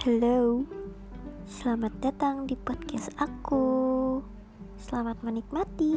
Halo, selamat datang di podcast aku. Selamat menikmati.